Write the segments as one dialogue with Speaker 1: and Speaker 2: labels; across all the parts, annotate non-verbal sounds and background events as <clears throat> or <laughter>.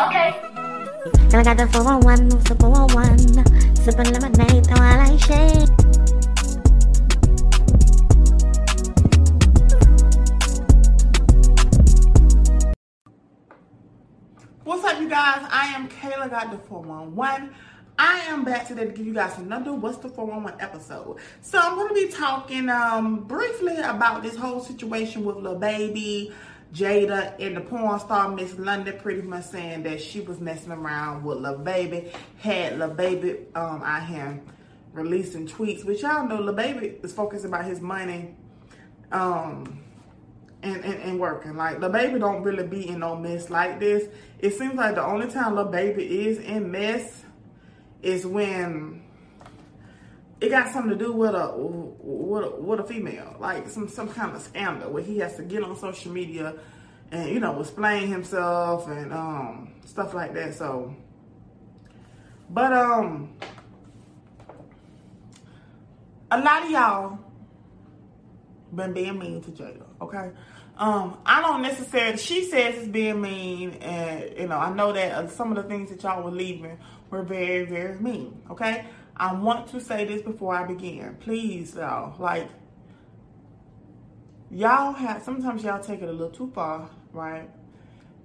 Speaker 1: Okay.
Speaker 2: Girl, I got the 411, the 411? Sipping lemonade, though I like shade.
Speaker 3: What's up, you guys? I am Kayla, got the 411. I am back today to give you guys another What's the 411 episode. So I'm going to be talking um, briefly about this whole situation with Lil Baby, Jada, and the porn star Miss London pretty much saying that she was messing around with Lil Baby, had Lil Baby um, out here releasing tweets, which y'all know Lil Baby is focused about his money. Um, and, and, and working. Like, the baby don't really be in no mess like this. It seems like the only time the baby is in mess is when it got something to do with a with a, with a female, like some some kind of scandal where he has to get on social media and you know explain himself and um stuff like that. So, but um, a lot of y'all been being mean to Jada, okay? Um, I don't necessarily, she says it's being mean, and, you know, I know that some of the things that y'all were leaving were very, very mean, okay? I want to say this before I begin. Please, y'all, like, y'all have, sometimes y'all take it a little too far, right?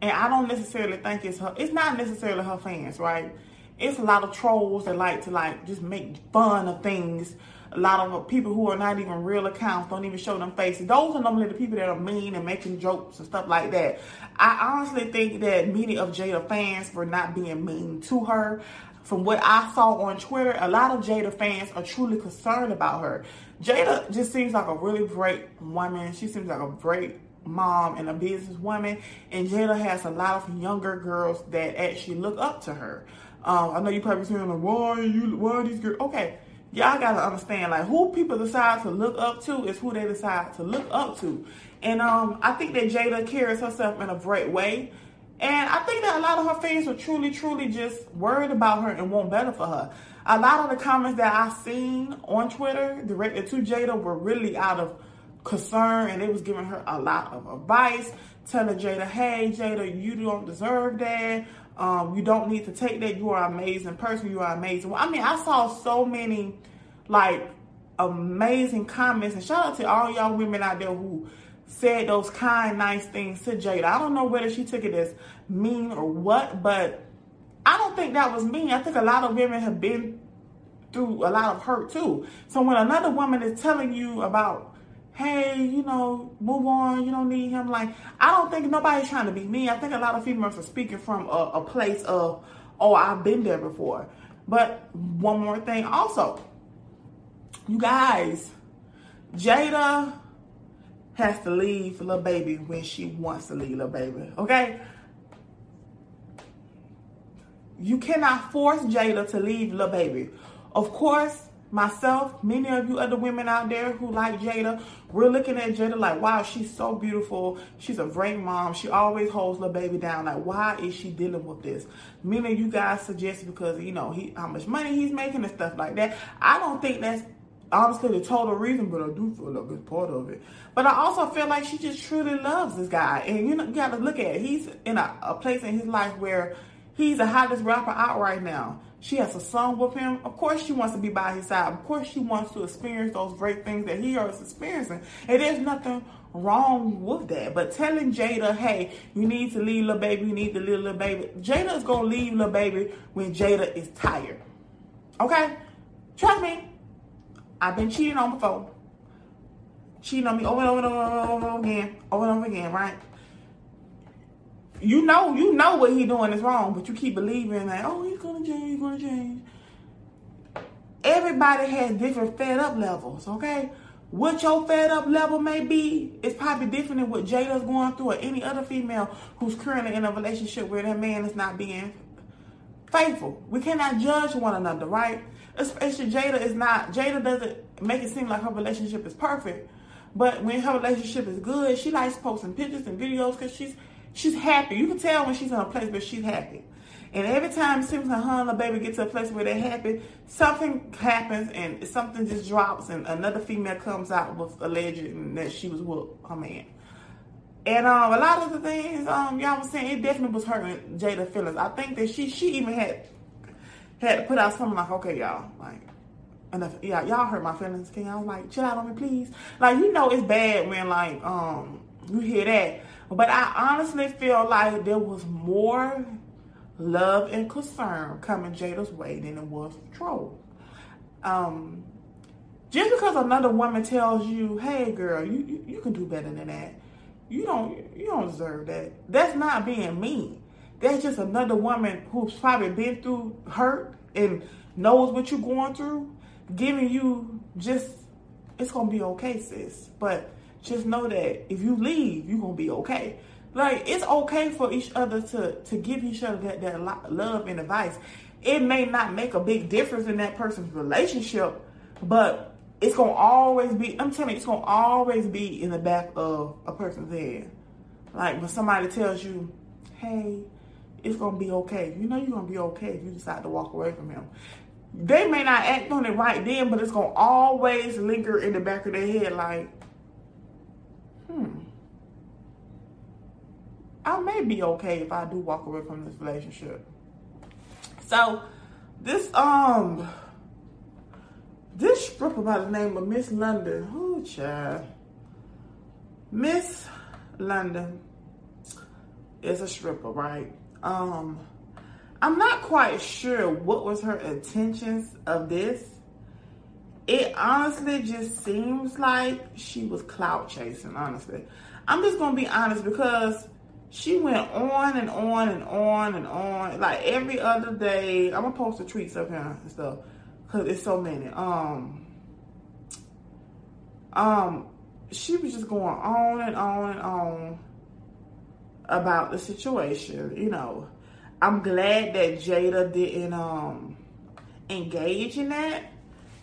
Speaker 3: And I don't necessarily think it's her, it's not necessarily her fans, right? It's a lot of trolls that like to, like, just make fun of things a lot of people who are not even real accounts don't even show them faces. Those are normally the people that are mean and making jokes and stuff like that. I honestly think that many of Jada fans were not being mean to her. From what I saw on Twitter, a lot of Jada fans are truly concerned about her. Jada just seems like a really great woman. She seems like a great mom and a businesswoman. And Jada has a lot of younger girls that actually look up to her. Um, I know you probably saying, like, why are you, why are these girls? Okay, y'all gotta understand like who people decide to look up to is who they decide to look up to and um i think that jada carries herself in a great way and i think that a lot of her fans were truly truly just worried about her and want better for her a lot of the comments that i seen on twitter directed to jada were really out of concern and it was giving her a lot of advice telling jada hey jada you don't deserve that um, you don't need to take that. You are an amazing person. You are amazing. I mean, I saw so many like amazing comments and shout out to all y'all women out there who said those kind, nice things to Jada. I don't know whether she took it as mean or what, but I don't think that was mean. I think a lot of women have been through a lot of hurt too. So when another woman is telling you about hey, you know, move on, you don't need him. Like, I don't think nobody's trying to be mean. I think a lot of females are speaking from a, a place of, oh, I've been there before. But one more thing also, you guys, Jada has to leave Lil Baby when she wants to leave Lil Baby, okay? You cannot force Jada to leave Lil Baby. Of course, myself, many of you other women out there who like Jada, we're looking at Jada like, wow, she's so beautiful. She's a great mom. She always holds the baby down. Like, why is she dealing with this? Many of you guys suggest because, you know, he how much money he's making and stuff like that. I don't think that's honestly the total reason, but I do feel like it's part of it. But I also feel like she just truly loves this guy. And you know, you gotta look at it. He's in a, a place in his life where he's the hottest rapper out right now. She has a son with him. Of course, she wants to be by his side. Of course, she wants to experience those great things that he is experiencing. And there's nothing wrong with that. But telling Jada, hey, you need to leave Lil Baby, you need to leave Lil Baby. Jada is going to leave Lil Baby when Jada is tired. Okay? Trust me. I've been cheated on before. Cheating on me over and over and over, and over again. Over and over again, right? you know, you know what he doing is wrong, but you keep believing that, oh, he's gonna change, he's gonna change. Everybody has different fed up levels, okay? What your fed up level may be is probably different than what Jada's going through or any other female who's currently in a relationship where that man is not being faithful. We cannot judge one another, right? Especially Jada is not, Jada doesn't make it seem like her relationship is perfect. But when her relationship is good, she likes posting pictures and videos because she's She's happy. You can tell when she's in a place where she's happy. And every time it seems like her and the baby get to a place where they're happy, something happens and something just drops and another female comes out with alleging that she was with her man. And um, a lot of the things um y'all was saying, it definitely was hurting Jada feelings. I think that she she even had had to put out something like, okay, y'all, like enough. Yeah, y'all hurt my feelings. Can y'all like chill out on me, please? Like you know, it's bad when like um you hear that. But I honestly feel like there was more love and concern coming Jada's way than it was troll. Um, just because another woman tells you, "Hey, girl, you, you you can do better than that," you don't you don't deserve that. That's not being mean. That's just another woman who's probably been through hurt and knows what you're going through, giving you just it's gonna be okay, sis. But just know that if you leave, you're gonna be okay. Like it's okay for each other to to give each other that, that love and advice. It may not make a big difference in that person's relationship, but it's gonna always be. I'm telling you, it's gonna always be in the back of a person's head. Like when somebody tells you, "Hey, it's gonna be okay," you know you're gonna be okay if you decide to walk away from him. They may not act on it right then, but it's gonna always linger in the back of their head, like, hmm, I may be okay if I do walk away from this relationship. So this um this stripper by the name of Miss London, oh child. Miss London is a stripper, right? Um I'm not quite sure what was her intentions of this. It honestly just seems like she was clout chasing, honestly. I'm just gonna be honest because she went on and on and on and on. Like every other day, I'm gonna post the tweets up here and stuff because it's so many. Um, um, she was just going on and on and on about the situation. You know, I'm glad that Jada didn't um engage in that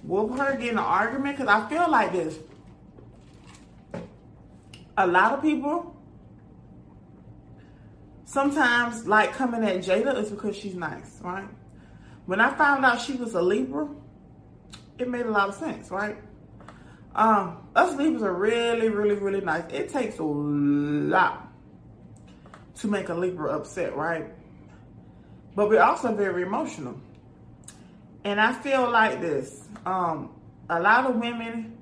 Speaker 3: with her getting an argument because I feel like this. A lot of people sometimes like coming at Jada is because she's nice, right? When I found out she was a Libra, it made a lot of sense, right? Um, us Libras are really, really, really nice. It takes a lot to make a Libra upset, right? But we're also very emotional. And I feel like this. Um, a lot of women,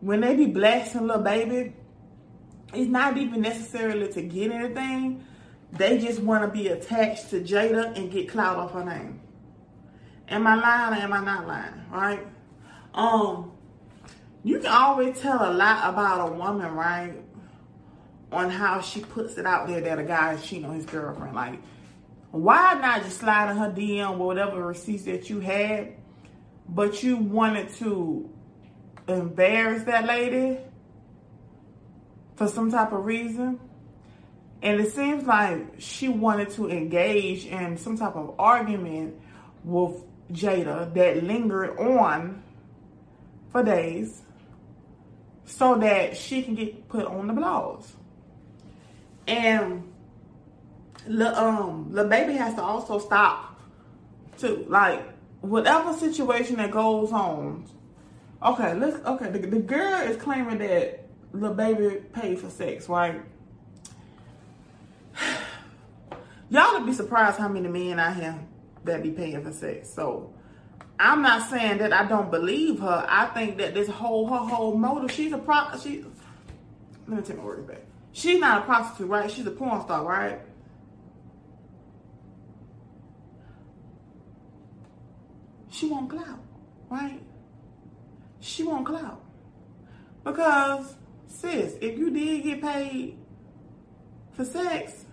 Speaker 3: when they be blasting little baby, it's not even necessarily to get anything. They just want to be attached to Jada and get clout off her name. Am I lying or am I not lying? Right? Um, you can always tell a lot about a woman, right? On how she puts it out there that a guy is cheating on his girlfriend. Like, why not just slide in her DM or whatever receipts that you had, but you wanted to embarrass that lady for some type of reason? And it seems like she wanted to engage in some type of argument with Jada that lingered on for days so that she can get put on the blogs. And the um the baby has to also stop to like whatever situation that goes on. Okay, let's okay. The, the girl is claiming that the baby paid for sex, right? <sighs> Y'all would be surprised how many men I have that be paying for sex. So I'm not saying that I don't believe her. I think that this whole her whole motive. She's a pro. She. Let me take my words back. She's not a prostitute, right? She's a porn star, right? She won't clout, right? She won't clout because sis, if you did get paid for sex,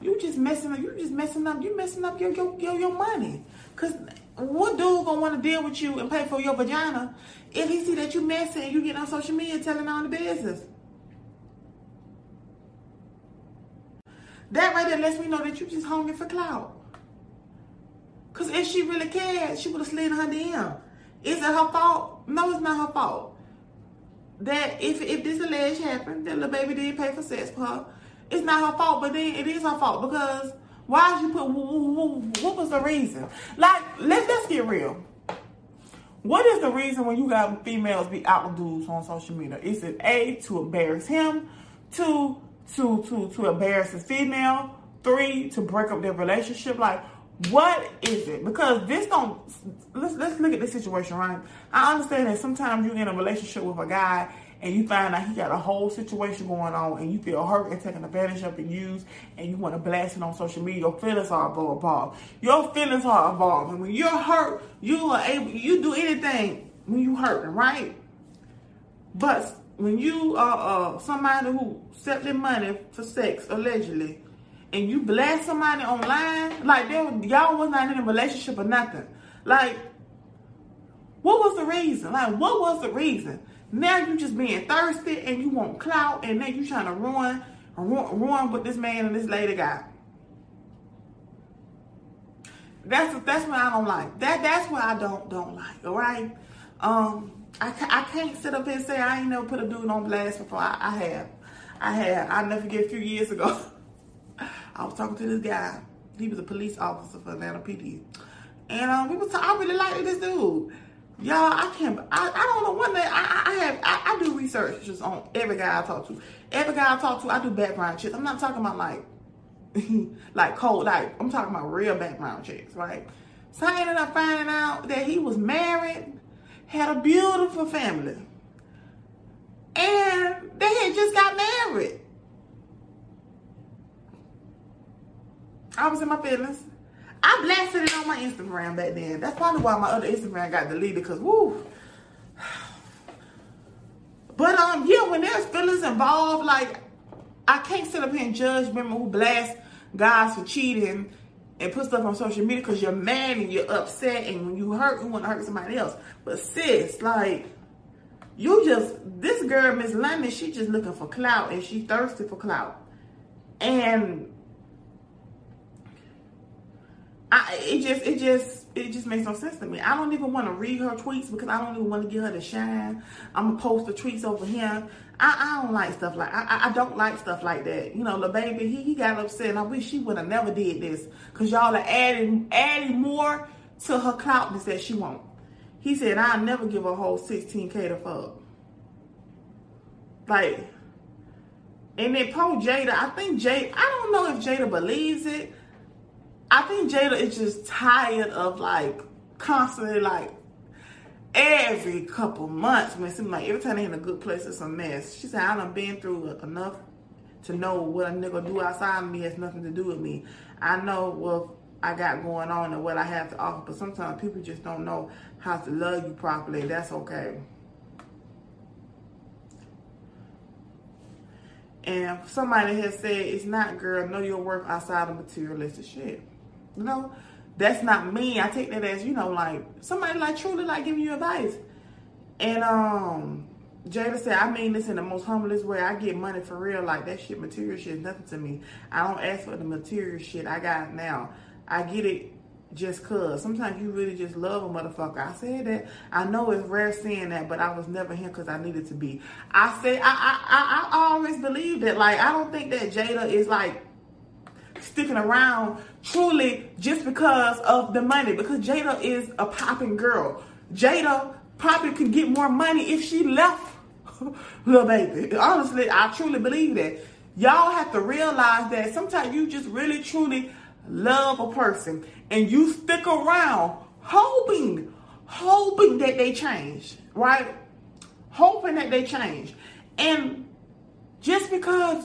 Speaker 3: you just messing up. You just messing up. You messing up your your your, your money. Cause what dude gonna want to deal with you and pay for your vagina if he see that you messing and you get on social media telling all the business? That right there lets me know that you just hungry for clout. Cause if she really cared, she would have slid her DM. Is it her fault? No, it's not her fault. That if if this alleged happened, that the baby didn't pay for sex her, it's not her fault, but then it is her fault because why did you put, what was the reason? Like, let's, let's get real. What is the reason when you got females be out with dudes on social media? Is it A, to embarrass him, Two, to to to embarrass his female. Three, to break up their relationship. Like, what is it? Because this don't. Let's let's look at this situation, right? I understand that sometimes you're in a relationship with a guy and you find out he got a whole situation going on and you feel hurt and taken advantage of and used and you want to blast it on social media, your feelings are involved. Your feelings are involved. And when you're hurt, you are able you do anything when you hurting, right? But when you are uh, somebody who accepted money for sex allegedly, and you blast somebody online, like they y'all was not in a relationship or nothing. Like, what was the reason? Like, what was the reason? Now you just being thirsty and you want clout, and then you trying to ruin, ruin, ruin what this man and this lady got. That's that's what I don't like. That that's what I don't don't like. All right. Um, I, I can't sit up here and say I ain't never put a dude on blast before. I, I have. I have. I never forget a few years ago. <laughs> I was talking to this guy. He was a police officer for Atlanta PD. And um, we was talking, I really liked this dude. Y'all, I can't, I, I don't know one day, I, I have, I, I do research just on every guy I talk to. Every guy I talk to, I do background checks. I'm not talking about like, <laughs> like cold, like, I'm talking about real background checks, right? So I ended up finding out that he was married, had a beautiful family, and they had just got married. I was in my feelings. I blasted it on my Instagram back then. That's probably why my other Instagram got deleted, because woo. But um, yeah, when there's feelings involved, like I can't sit up here and judge women who blast guys for cheating and put stuff on social media because you're mad and you're upset and when you hurt, you want to hurt somebody else. But sis, like, you just, this girl, Miss London, she just looking for clout and she thirsty for clout. And I, it just, it just, it just makes no sense to me. I don't even want to read her tweets because I don't even want to get her to shine. I'm gonna post the tweets over here. I, I don't like stuff like I, I don't like stuff like that. You know, the baby he, he got upset. and I wish she would have never did this because y'all are adding adding more to her cloutness that she won't. He said I'll never give a whole 16k to fuck. Like, and then poor Jada. I think Jada. I don't know if Jada believes it I think Jada is just tired of like constantly like every couple months it seems like every time they in a good place it's a mess. She said I done been through enough to know what a nigga do outside of me has nothing to do with me. I know what I got going on and what I have to offer, but sometimes people just don't know how to love you properly. That's okay. And somebody has said, it's not, girl, know your worth outside of materialistic shit. You know, that's not me. I take that as, you know, like somebody like truly like giving you advice. And um Jada said, I mean this in the most humblest way. I get money for real. Like that shit, material shit is nothing to me. I don't ask for the material shit I got now. I get it just cause. Sometimes you really just love a motherfucker. I said that. I know it's rare saying that, but I was never here because I needed to be. I say I, I I I always believe that. Like I don't think that Jada is like sticking around truly just because of the money. Because Jada is a popping girl. Jada probably could get more money if she left <laughs> Lil Baby. Honestly, I truly believe that. Y'all have to realize that sometimes you just really truly love a person and you stick around hoping, hoping that they change, right? Hoping that they change. And just because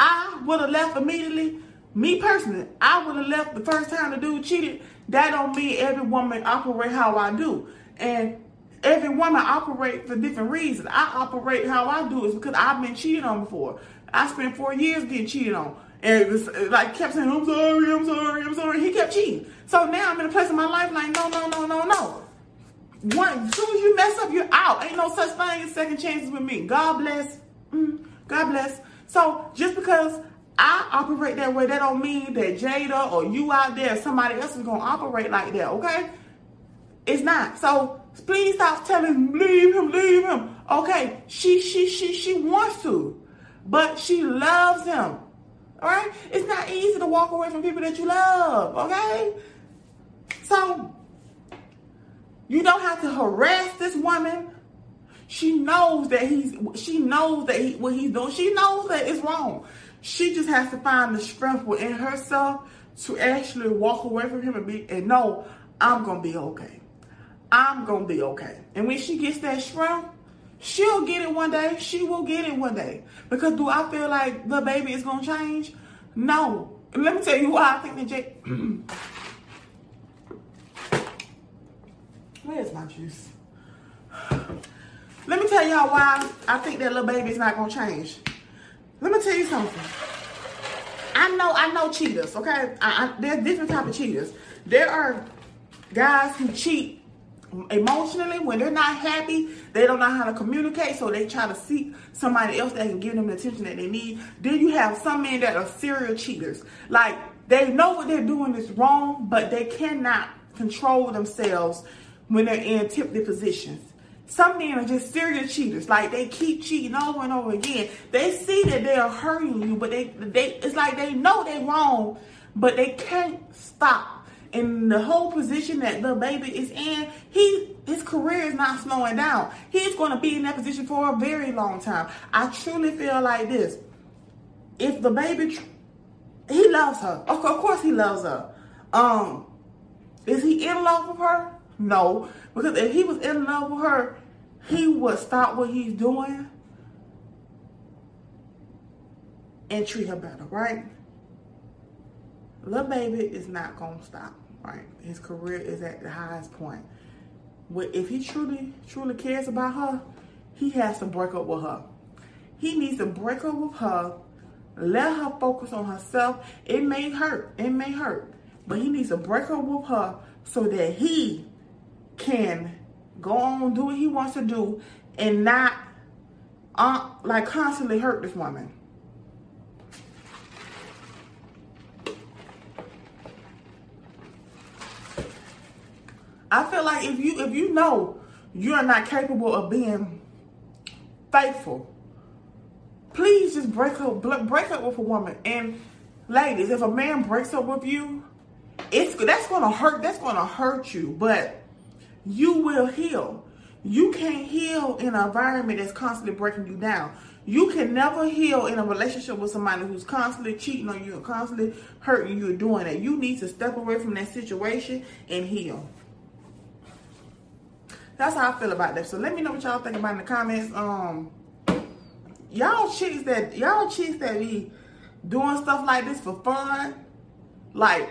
Speaker 3: I would have left immediately me personally, I would have left the first time the dude cheated. That don't mean every woman operate how I do. And every woman operate for different reasons. I operate how I do is because I've been cheated on before. I spent four years getting cheated on. And it was like kept saying, I'm sorry, I'm sorry, I'm sorry. He kept cheating. So now I'm in a place in my life like, no, no, no, no, no. One, as soon as you mess up, you're out. Ain't no such thing as second chances with me. God bless. Mm, God bless. So just because I operate that way. That don't mean that Jada or you out there, somebody else is gonna operate like that. Okay, it's not. So please stop telling leave him, leave him. Okay, she she she she wants to, but she loves him. All right, it's not easy to walk away from people that you love. Okay, so you don't have to harass this woman She knows that he's she knows that he, what he's doing. She knows that it's wrong. She just has to find the strength within herself to actually walk away from him and be and know I'm gonna be okay. I'm gonna be okay. And when she gets that strength, she'll get it one day. She will get it one day. Because do I feel like the baby is gonna change? No. Let me tell you why I think that Jay. <clears throat> Where's my juice? Let me tell y'all why I think that little baby is not gonna change. Let me tell you something. I know, I know cheaters. Okay, I, I, there's different type of cheaters. There are guys who cheat emotionally when they're not happy. They don't know how to communicate, so they try to seek somebody else that can give them the attention that they need. Then you have some men that are serial cheaters. Like they know what they're doing is wrong, but they cannot control themselves when they're in tempted positions. Some men are just serial cheaters. Like they keep cheating over and over again. They see that they are hurting you, but they they it's like they know they're wrong, but they can't stop. In the whole position that the baby is in, he his career is not slowing down. He's going to be in that position for a very long time. I truly feel like this. If the baby, he loves her. Of course, he loves her. Um, is he in love with her? No, because if he was in love with her, he would stop what he's doing and treat her better, right? Little baby is not gonna stop, right? His career is at the highest point. But If he truly, truly cares about her, he has to break up with her. He needs to break up with her, let her focus on herself. It may hurt, it may hurt, but he needs to break up with her so that he can go on, do what he wants to do, and not uh, like constantly hurt this woman. I feel like if you if you know you're not capable of being faithful, please just break up break up with a woman. And ladies, if a man breaks up with you, it's that's gonna hurt. That's gonna hurt you, but you will heal. You can't heal in an environment that's constantly breaking you down. You can never heal in a relationship with somebody who's constantly cheating on you and constantly hurting you and doing that. You need to step away from that situation and heal. That's how I feel about that. So let me know what y'all think about in the comments. Um, y'all chicks that y'all chicks that be doing stuff like this for fun, like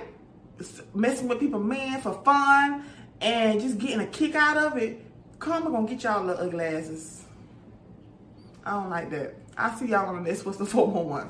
Speaker 3: messing with people man for fun and just getting a kick out of it, karma gonna get y'all little ugly asses. I don't like that. I'll see y'all on the next What's the 411.